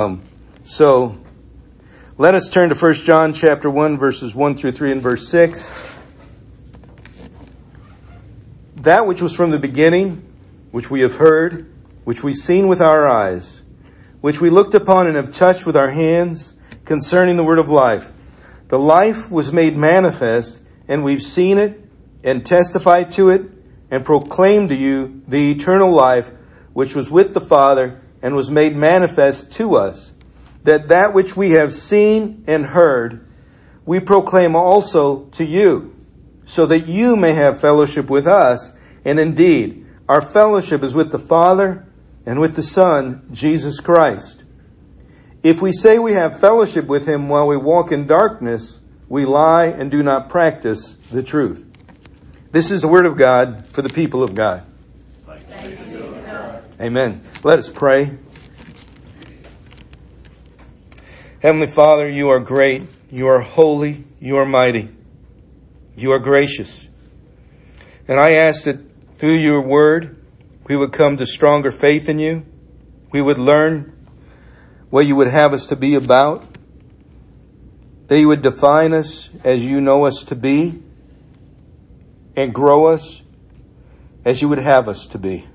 Um, so let us turn to 1 John chapter 1 verses 1 through 3 and verse 6. That which was from the beginning, which we have heard, which we seen with our eyes, which we looked upon and have touched with our hands concerning the word of life. The life was made manifest and we've seen it and testified to it and proclaimed to you the eternal life which was with the Father and was made manifest to us, that that which we have seen and heard, we proclaim also to you, so that you may have fellowship with us. And indeed, our fellowship is with the Father and with the Son, Jesus Christ. If we say we have fellowship with him while we walk in darkness, we lie and do not practice the truth. This is the word of God for the people of God. Amen. Let us pray. Heavenly Father, you are great. You are holy. You are mighty. You are gracious. And I ask that through your word, we would come to stronger faith in you. We would learn what you would have us to be about. That you would define us as you know us to be and grow us as you would have us to be.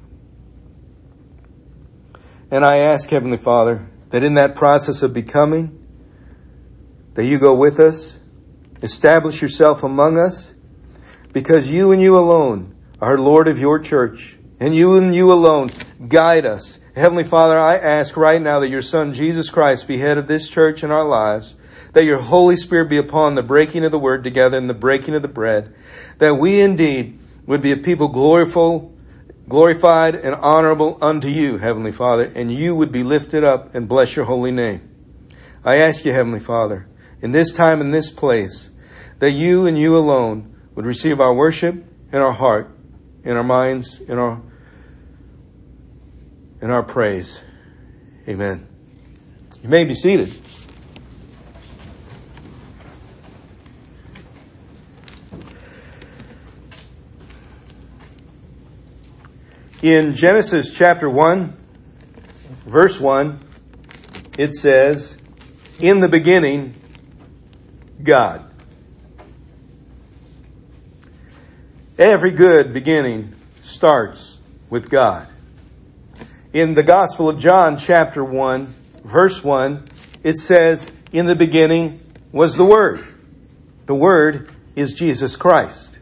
And I ask, Heavenly Father, that in that process of becoming, that you go with us, establish yourself among us, because you and you alone are Lord of your church, and you and you alone guide us. Heavenly Father, I ask right now that your Son Jesus Christ be head of this church in our lives, that your Holy Spirit be upon the breaking of the word together and the breaking of the bread, that we indeed would be a people gloriful, glorified and honorable unto you, Heavenly Father, and you would be lifted up and bless your holy name. I ask you, Heavenly Father, in this time and this place, that you and you alone would receive our worship in our heart, in our minds, in our in our praise. Amen. You may be seated. In Genesis chapter 1, verse 1, it says, In the beginning, God. Every good beginning starts with God. In the Gospel of John, chapter 1, verse 1, it says, In the beginning was the Word. The Word is Jesus Christ.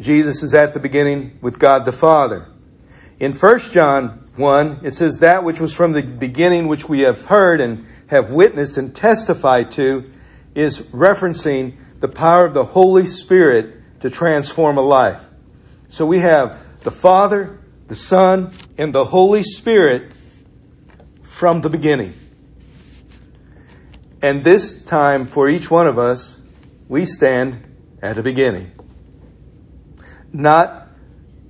Jesus is at the beginning with God the Father. In 1 John 1, it says, That which was from the beginning, which we have heard and have witnessed and testified to, is referencing the power of the Holy Spirit to transform a life. So we have the Father, the Son, and the Holy Spirit from the beginning. And this time, for each one of us, we stand at the beginning. Not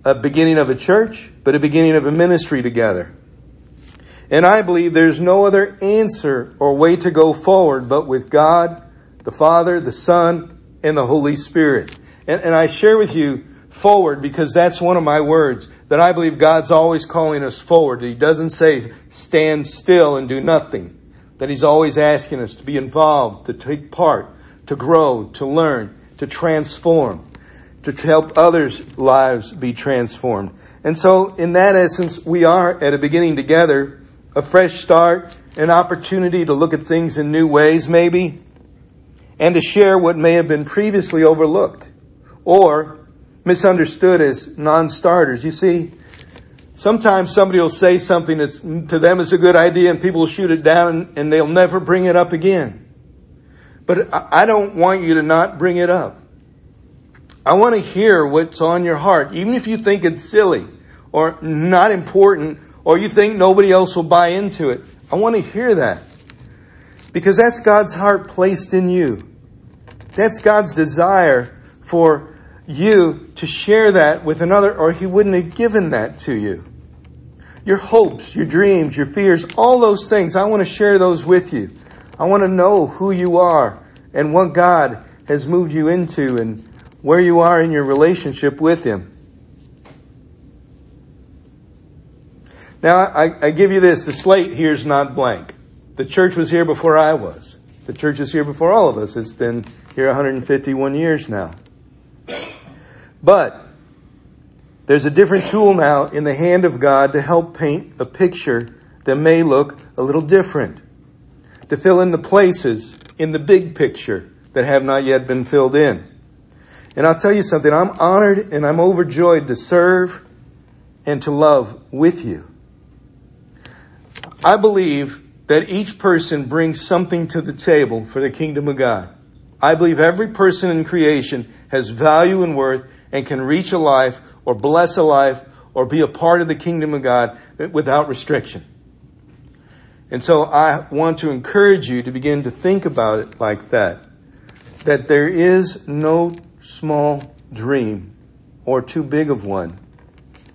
a beginning of a church, but a beginning of a ministry together. And I believe there's no other answer or way to go forward but with God, the Father, the Son, and the Holy Spirit. And, and I share with you forward because that's one of my words that I believe God's always calling us forward. He doesn't say stand still and do nothing. That He's always asking us to be involved, to take part, to grow, to learn, to transform to help others' lives be transformed. And so, in that essence, we are at a beginning together, a fresh start, an opportunity to look at things in new ways, maybe, and to share what may have been previously overlooked or misunderstood as non-starters. You see, sometimes somebody will say something that to them is a good idea and people will shoot it down and they'll never bring it up again. But I don't want you to not bring it up. I want to hear what's on your heart, even if you think it's silly or not important or you think nobody else will buy into it. I want to hear that because that's God's heart placed in you. That's God's desire for you to share that with another or he wouldn't have given that to you. Your hopes, your dreams, your fears, all those things, I want to share those with you. I want to know who you are and what God has moved you into and where you are in your relationship with Him. Now, I, I give you this. The slate here is not blank. The church was here before I was. The church is here before all of us. It's been here 151 years now. But there's a different tool now in the hand of God to help paint a picture that may look a little different. To fill in the places in the big picture that have not yet been filled in. And I'll tell you something, I'm honored and I'm overjoyed to serve and to love with you. I believe that each person brings something to the table for the kingdom of God. I believe every person in creation has value and worth and can reach a life or bless a life or be a part of the kingdom of God without restriction. And so I want to encourage you to begin to think about it like that. That there is no small dream or too big of one.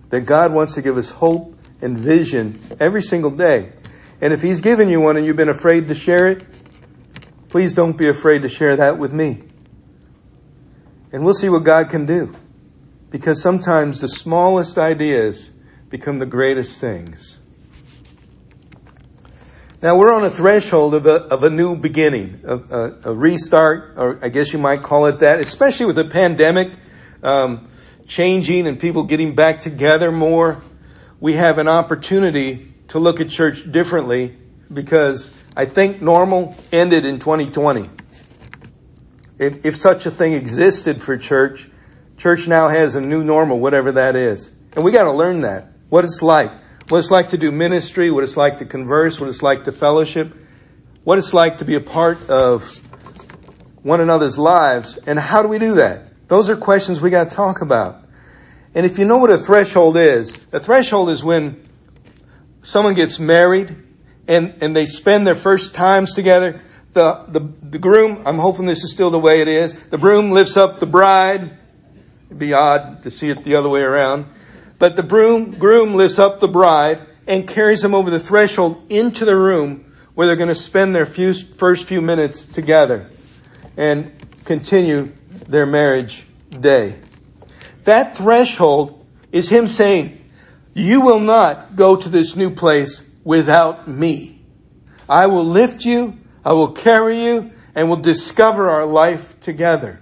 That God wants to give us hope and vision every single day. And if He's given you one and you've been afraid to share it, please don't be afraid to share that with me. And we'll see what God can do. Because sometimes the smallest ideas become the greatest things. Now we're on a threshold of a, of a new beginning, a, a, a, restart, or I guess you might call it that, especially with the pandemic um, changing and people getting back together more. We have an opportunity to look at church differently because I think normal ended in 2020. If, if such a thing existed for church, church now has a new normal, whatever that is. And we got to learn that, what it's like what it's like to do ministry, what it's like to converse, what it's like to fellowship, what it's like to be a part of one another's lives, and how do we do that? Those are questions we got to talk about. And if you know what a threshold is, a threshold is when someone gets married and, and they spend their first times together. The, the, the groom, I'm hoping this is still the way it is. The groom lifts up the bride. It'd be odd to see it the other way around. But the groom, groom lifts up the bride and carries them over the threshold into the room where they're going to spend their few, first few minutes together and continue their marriage day. That threshold is him saying, you will not go to this new place without me. I will lift you, I will carry you, and we'll discover our life together.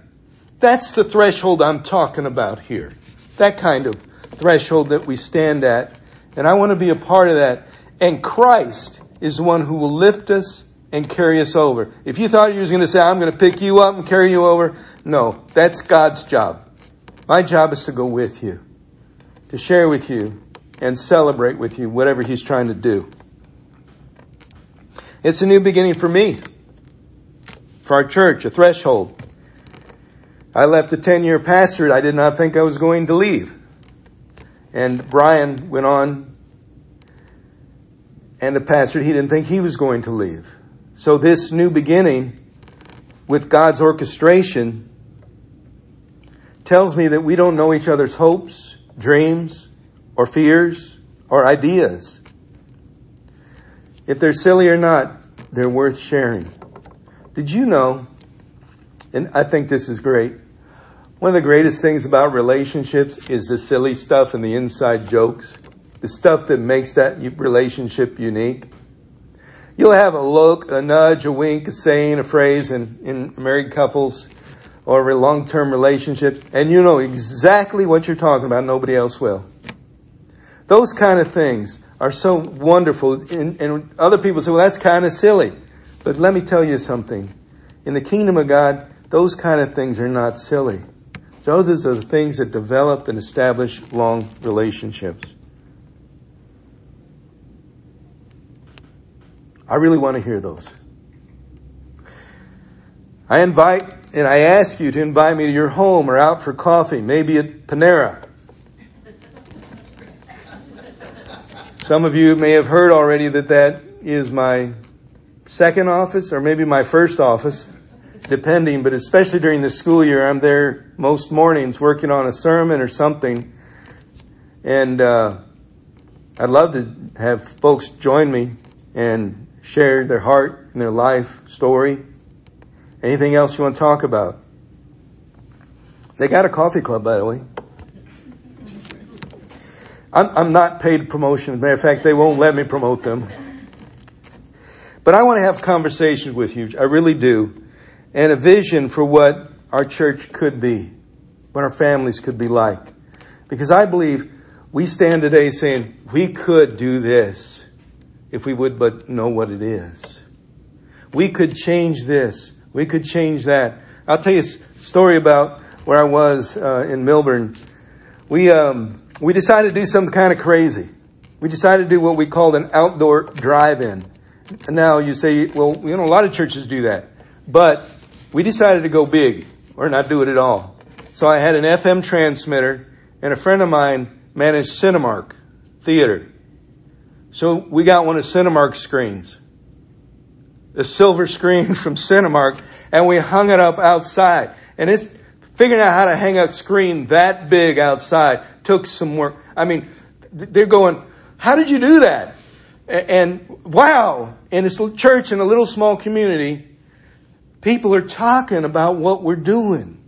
That's the threshold I'm talking about here. That kind of threshold that we stand at. And I want to be a part of that. And Christ is the one who will lift us and carry us over. If you thought you was going to say, I'm going to pick you up and carry you over, no, that's God's job. My job is to go with you, to share with you, and celebrate with you whatever He's trying to do. It's a new beginning for me, for our church, a threshold. I left a 10 year pastorate. I did not think I was going to leave. And Brian went on and the pastor, he didn't think he was going to leave. So this new beginning with God's orchestration tells me that we don't know each other's hopes, dreams, or fears, or ideas. If they're silly or not, they're worth sharing. Did you know, and I think this is great, one of the greatest things about relationships is the silly stuff and the inside jokes. The stuff that makes that relationship unique. You'll have a look, a nudge, a wink, a saying, a phrase in, in married couples or long-term relationships, and you know exactly what you're talking about. Nobody else will. Those kind of things are so wonderful, and, and other people say, well, that's kind of silly. But let me tell you something. In the kingdom of God, those kind of things are not silly. Those are the things that develop and establish long relationships. I really want to hear those. I invite and I ask you to invite me to your home or out for coffee, maybe at Panera. Some of you may have heard already that that is my second office or maybe my first office depending, but especially during the school year, I'm there most mornings working on a sermon or something. And uh, I'd love to have folks join me and share their heart and their life story. Anything else you want to talk about? They got a coffee club, by the way. I'm, I'm not paid promotion. As a matter of fact, they won't let me promote them. But I want to have conversations with you. I really do. And a vision for what our church could be, what our families could be like. Because I believe we stand today saying we could do this if we would but know what it is. We could change this. We could change that. I'll tell you a story about where I was uh, in Millburn. We um, we decided to do something kind of crazy. We decided to do what we called an outdoor drive-in. And now you say, well, you know, a lot of churches do that, but we decided to go big or not do it at all. So I had an FM transmitter and a friend of mine managed Cinemark Theater. So we got one of Cinemark's screens. The silver screen from Cinemark and we hung it up outside. And it's figuring out how to hang a screen that big outside took some work. I mean, they're going, how did you do that? And wow, in this church in a little small community, people are talking about what we're doing.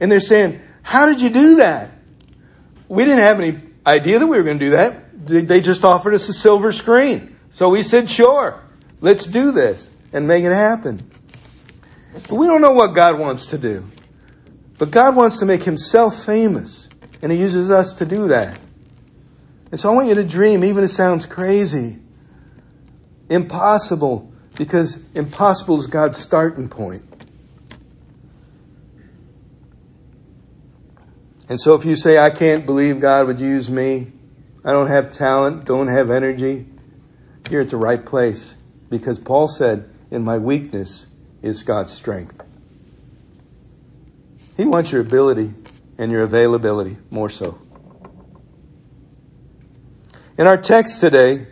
And they're saying, how did you do that? We didn't have any idea that we were going to do that. They just offered us a silver screen. So we said, sure, let's do this and make it happen. But we don't know what God wants to do. But God wants to make himself famous. And he uses us to do that. And so I want you to dream, even if it sounds crazy, impossible, because impossible is God's starting point. And so if you say, I can't believe God would use me, I don't have talent, don't have energy, you're at the right place. Because Paul said, in my weakness is God's strength. He wants your ability and your availability more so. In our text today,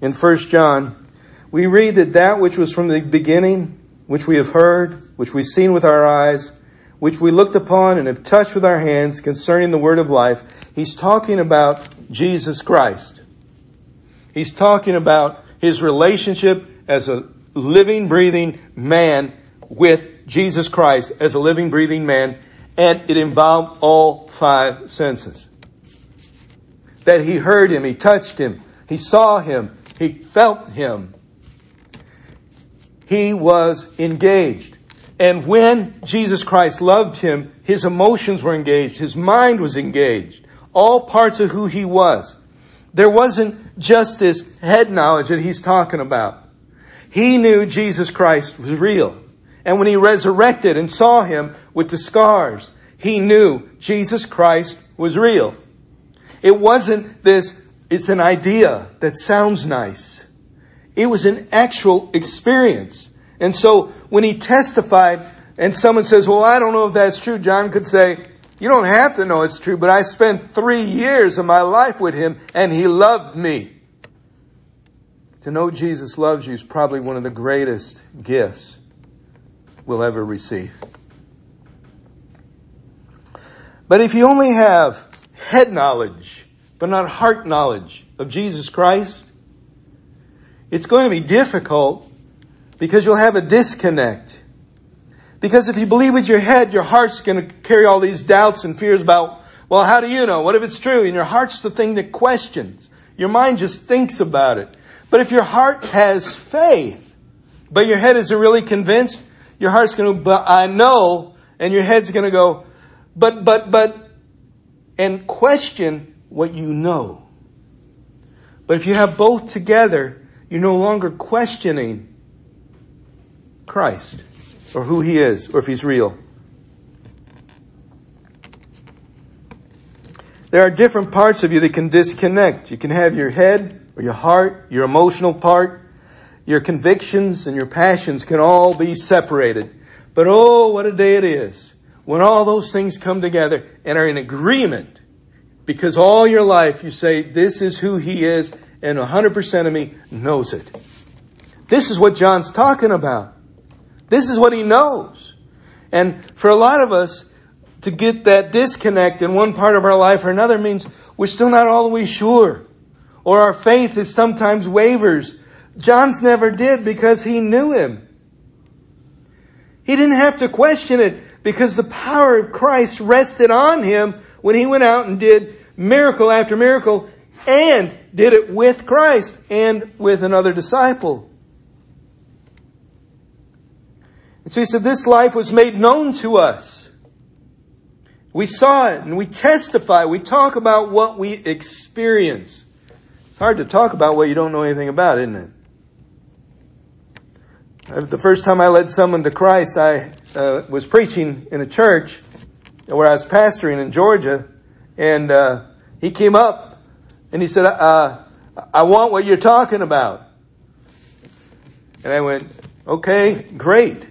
in 1 John, we read that that which was from the beginning, which we have heard, which we've seen with our eyes, which we looked upon and have touched with our hands concerning the word of life, he's talking about Jesus Christ. He's talking about his relationship as a living, breathing man with Jesus Christ as a living, breathing man, and it involved all five senses that he heard him, he touched him, he saw him, he felt him. He was engaged. And when Jesus Christ loved him, his emotions were engaged, his mind was engaged, all parts of who he was. There wasn't just this head knowledge that he's talking about. He knew Jesus Christ was real. And when he resurrected and saw him with the scars, he knew Jesus Christ was real. It wasn't this, it's an idea that sounds nice. It was an actual experience. And so when he testified and someone says, well, I don't know if that's true, John could say, you don't have to know it's true, but I spent three years of my life with him and he loved me. To know Jesus loves you is probably one of the greatest gifts we'll ever receive. But if you only have head knowledge, but not heart knowledge of Jesus Christ, it's going to be difficult because you'll have a disconnect. Because if you believe with your head, your heart's going to carry all these doubts and fears about, well, how do you know? What if it's true? And your heart's the thing that questions. Your mind just thinks about it. But if your heart has faith, but your head isn't really convinced, your heart's going to, but I know, and your head's going to go, but, but, but, and question what you know. But if you have both together, you're no longer questioning Christ or who he is or if he's real. There are different parts of you that can disconnect. You can have your head or your heart, your emotional part, your convictions and your passions can all be separated. But oh, what a day it is when all those things come together and are in agreement, because all your life you say, this is who he is, and 100% of me knows it. This is what John's talking about. This is what he knows. And for a lot of us, to get that disconnect in one part of our life or another means we're still not way sure. Or our faith is sometimes wavers. John's never did because he knew him. He didn't have to question it because the power of Christ rested on him when he went out and did miracle after miracle and did it with Christ and with another disciple. And so he said, this life was made known to us. We saw it and we testify. We talk about what we experience. It's hard to talk about what you don't know anything about, isn't it? Uh, the first time I led someone to Christ, I uh, was preaching in a church where I was pastoring in Georgia, and uh, he came up and he said, uh, "I want what you're talking about." And I went, "Okay, great."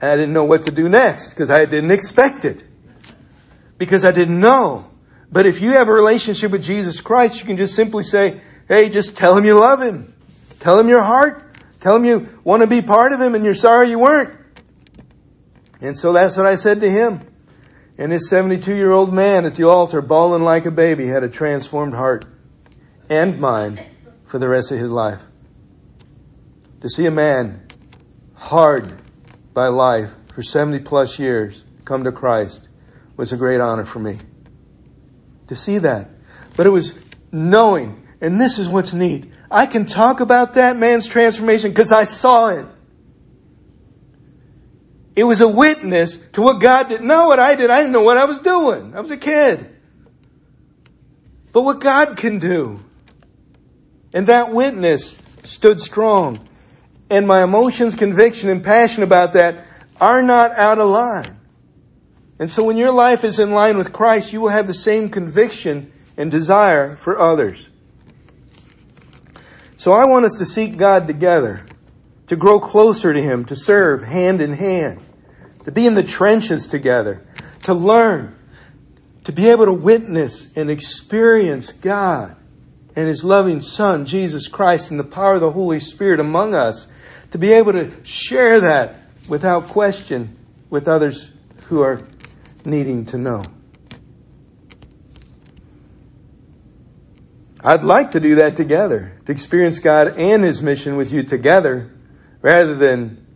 I didn't know what to do next because I didn't expect it because I didn't know. But if you have a relationship with Jesus Christ, you can just simply say, "Hey, just tell him you love him, tell him your heart." Tell him you want to be part of him and you're sorry you weren't. And so that's what I said to him. And this 72 year old man at the altar, bawling like a baby, had a transformed heart and mind for the rest of his life. To see a man hard by life for 70 plus years come to Christ was a great honor for me. To see that. But it was knowing, and this is what's neat. I can talk about that man's transformation because I saw it. It was a witness to what God did. Not what I did. I didn't know what I was doing. I was a kid. But what God can do. And that witness stood strong. And my emotions, conviction, and passion about that are not out of line. And so when your life is in line with Christ, you will have the same conviction and desire for others. So I want us to seek God together, to grow closer to Him, to serve hand in hand, to be in the trenches together, to learn, to be able to witness and experience God and His loving Son, Jesus Christ, and the power of the Holy Spirit among us, to be able to share that without question with others who are needing to know. I'd like to do that together, to experience God and His mission with you together rather than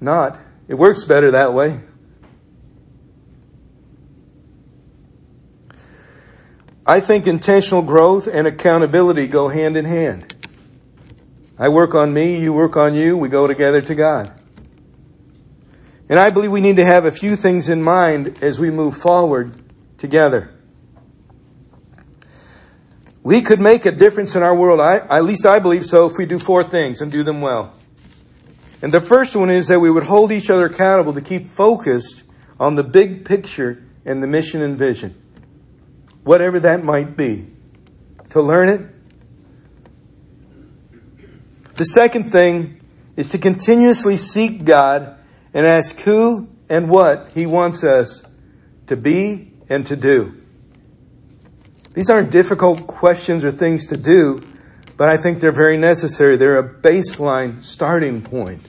not. It works better that way. I think intentional growth and accountability go hand in hand. I work on me, you work on you, we go together to God. And I believe we need to have a few things in mind as we move forward together. We could make a difference in our world. I, at least I believe so if we do four things and do them well. And the first one is that we would hold each other accountable to keep focused on the big picture and the mission and vision. Whatever that might be. To learn it. The second thing is to continuously seek God and ask who and what He wants us to be and to do. These aren't difficult questions or things to do, but I think they're very necessary. They're a baseline starting point.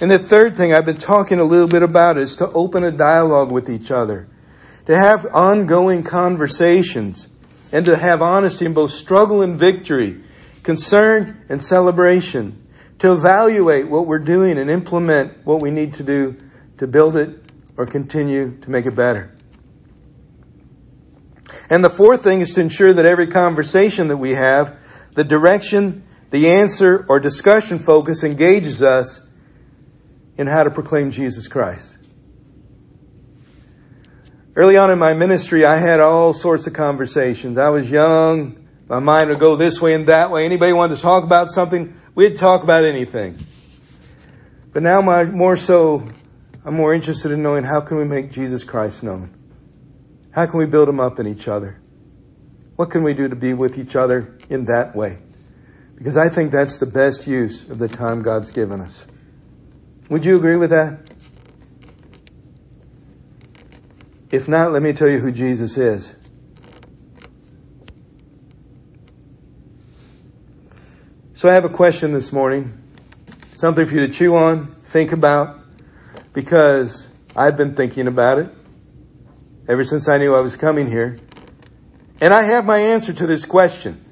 And the third thing I've been talking a little bit about is to open a dialogue with each other, to have ongoing conversations, and to have honesty in both struggle and victory, concern and celebration, to evaluate what we're doing and implement what we need to do to build it or continue to make it better. And the fourth thing is to ensure that every conversation that we have, the direction, the answer, or discussion focus engages us in how to proclaim Jesus Christ. Early on in my ministry, I had all sorts of conversations. I was young. My mind would go this way and that way. Anybody wanted to talk about something, we'd talk about anything. But now my, more so, I'm more interested in knowing how can we make Jesus Christ known. How can we build them up in each other? What can we do to be with each other in that way? Because I think that's the best use of the time God's given us. Would you agree with that? If not, let me tell you who Jesus is. So I have a question this morning. Something for you to chew on, think about, because I've been thinking about it ever since I knew I was coming here. And I have my answer to this question.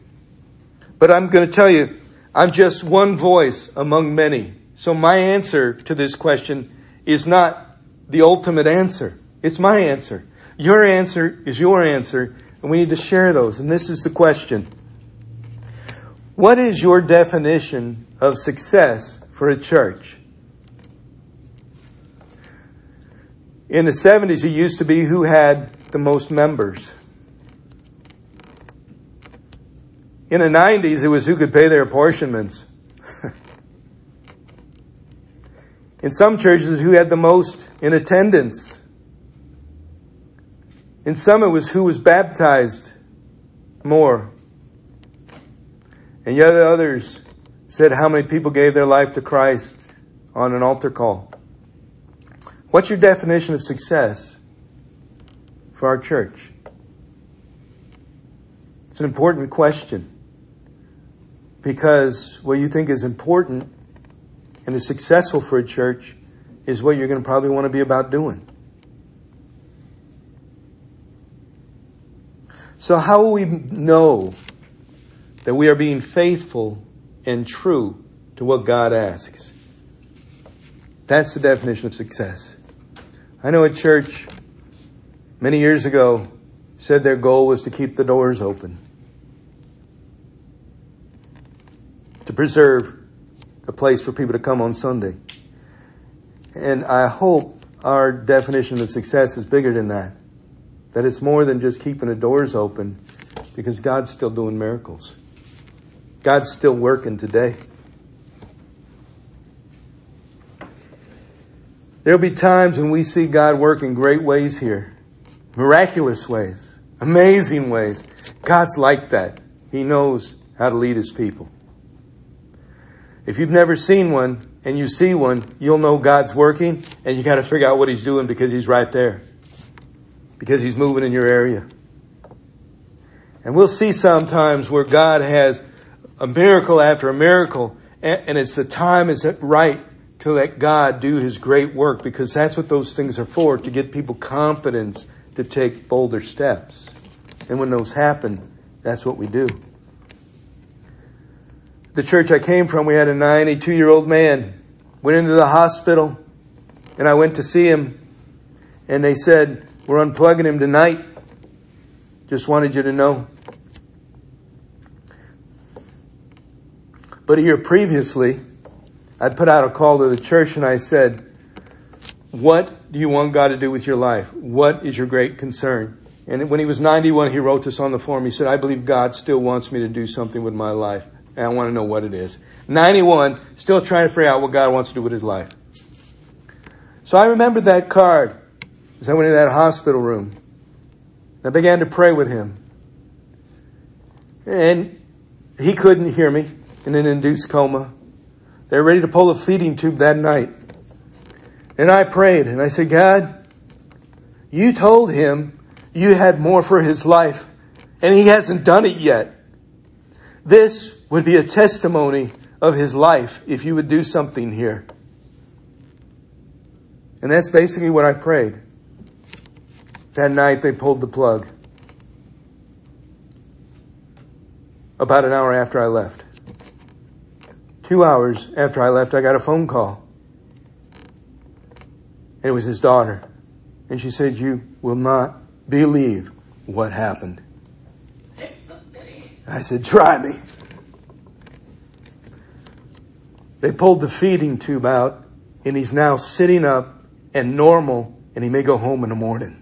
But I'm going to tell you, I'm just one voice among many. So my answer to this question is not the ultimate answer. It's my answer. Your answer is your answer, and we need to share those. And this is the question. What is your definition of success for a church? In the 70s, it used to be who had the most members. In the 90s, it was who could pay their apportionments. in some churches, who had the most in attendance. In some, it was who was baptized more. And yet others said how many people gave their life to Christ on an altar call. What's your definition of success for our church? It's an important question because what you think is important and is successful for a church is what you're going to probably want to be about doing. So how will we know that we are being faithful and true to what God asks? That's the definition of success. I know a church many years ago said their goal was to keep the doors open. Preserve a place for people to come on Sunday. And I hope our definition of success is bigger than that. That it's more than just keeping the doors open because God's still doing miracles. God's still working today. There'll be times when we see God work in great ways here. Miraculous ways. Amazing ways. God's like that. He knows how to lead His people. If you've never seen one and you see one, you'll know God's working and you gotta figure out what He's doing because He's right there because he's moving in your area. And we'll see sometimes where God has a miracle after a miracle, and it's the time is right to let God do his great work because that's what those things are for, to get people confidence to take bolder steps. And when those happen, that's what we do. The church I came from, we had a 92 year old man, went into the hospital, and I went to see him, and they said, we're unplugging him tonight. Just wanted you to know. But a year previously, I put out a call to the church and I said, what do you want God to do with your life? What is your great concern? And when he was 91, he wrote this on the form. He said, I believe God still wants me to do something with my life. And I want to know what it is. 91, still trying to figure out what God wants to do with his life. So I remembered that card as I went into that hospital room. I began to pray with him. And he couldn't hear me in an induced coma. They were ready to pull a feeding tube that night. And I prayed and I said, God, you told him you had more for his life and he hasn't done it yet. This would be a testimony of his life if you would do something here. And that's basically what I prayed. That night they pulled the plug. About an hour after I left. Two hours after I left, I got a phone call. And it was his daughter. And she said, you will not believe what happened. I said, try me. They pulled the feeding tube out and he's now sitting up and normal and he may go home in the morning.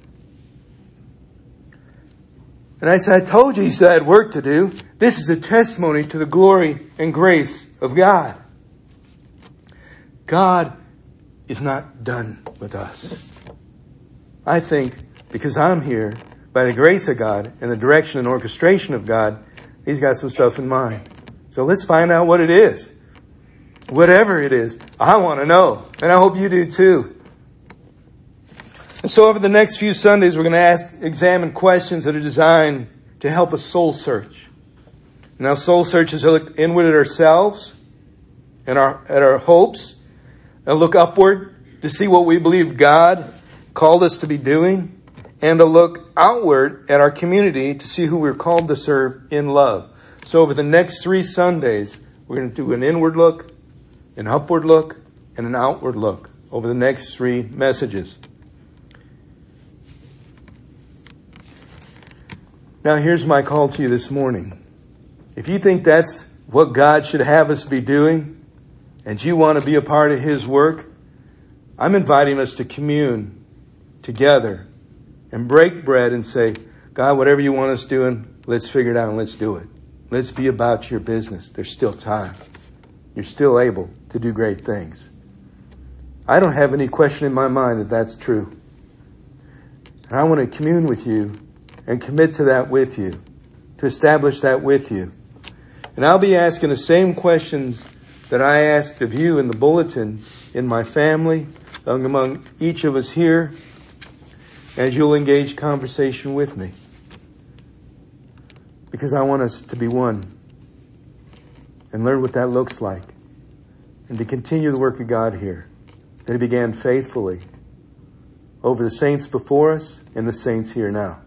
And I said, I told you he still had work to do. This is a testimony to the glory and grace of God. God is not done with us. I think because I'm here, by the grace of God and the direction and orchestration of God, He's got some stuff in mind. So let's find out what it is. Whatever it is, I want to know. And I hope you do too. And so over the next few Sundays, we're going to ask, examine questions that are designed to help us soul search. Now, soul search is to look inward at ourselves and our, at our hopes and look upward to see what we believe God called us to be doing and to look outward at our community to see who we're called to serve in love. So over the next three Sundays, we're going to do an inward look, an upward look, and an outward look over the next three messages. Now here's my call to you this morning. If you think that's what God should have us be doing and you want to be a part of His work, I'm inviting us to commune together and break bread and say, God, whatever you want us doing, let's figure it out and let's do it. Let's be about your business. There's still time. You're still able to do great things. I don't have any question in my mind that that's true. And I want to commune with you and commit to that with you, to establish that with you. And I'll be asking the same questions that I asked of you in the bulletin, in my family, among each of us here, as you'll engage conversation with me. Because I want us to be one and learn what that looks like and to continue the work of God here that He began faithfully over the saints before us and the saints here now.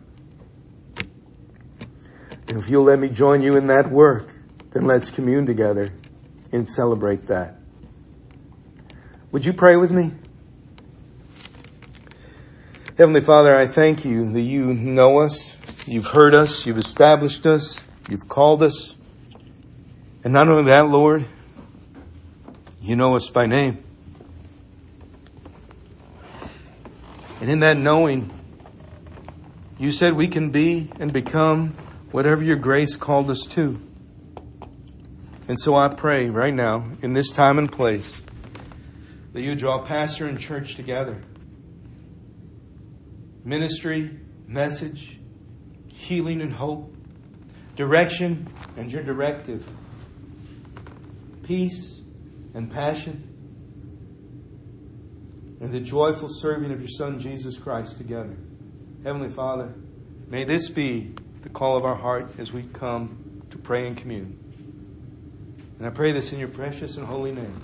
And if you'll let me join you in that work, then let's commune together and celebrate that. Would you pray with me? Heavenly Father, I thank you that you know us, you've heard us, you've established us, you've called us. And not only that, Lord, you know us by name. And in that knowing, you said we can be and become whatever your grace called us to. And so I pray right now, in this time and place, that you draw pastor and church together. Ministry, message, healing and hope, direction and your directive, peace and passion, and the joyful serving of your Son Jesus Christ together. Heavenly Father, may this be the call of our heart as we come to pray and commune. And I pray this in your precious and holy name.